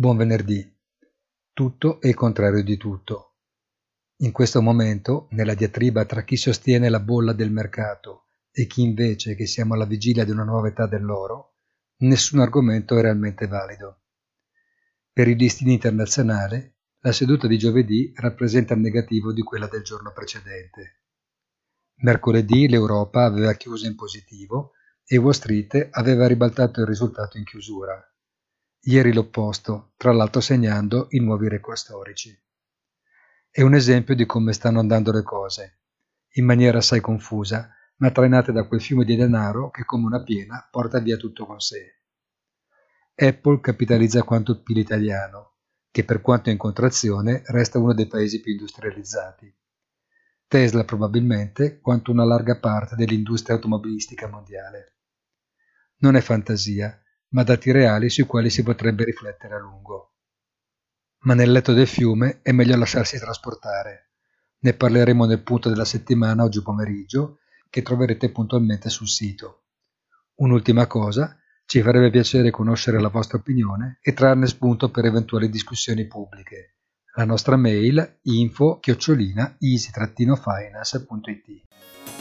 Buon venerdì. Tutto e il contrario di tutto. In questo momento, nella diatriba tra chi sostiene la bolla del mercato e chi invece che siamo alla vigilia di una nuova età dell'oro, nessun argomento è realmente valido. Per il listino internazionale, la seduta di giovedì rappresenta il negativo di quella del giorno precedente. Mercoledì l'Europa aveva chiuso in positivo e Wall Street aveva ribaltato il risultato in chiusura ieri l'opposto, tra l'altro segnando i nuovi record storici. È un esempio di come stanno andando le cose, in maniera assai confusa, ma trainate da quel fiume di denaro che come una piena porta via tutto con sé. Apple capitalizza quanto il PIL italiano, che per quanto in contrazione resta uno dei paesi più industrializzati. Tesla probabilmente quanto una larga parte dell'industria automobilistica mondiale. Non è fantasia, ma dati reali sui quali si potrebbe riflettere a lungo. Ma nel letto del fiume è meglio lasciarsi trasportare. Ne parleremo nel punto della settimana oggi pomeriggio, che troverete puntualmente sul sito. Un'ultima cosa, ci farebbe piacere conoscere la vostra opinione e trarne spunto per eventuali discussioni pubbliche. La nostra mail info chiocciolina easy-finance.it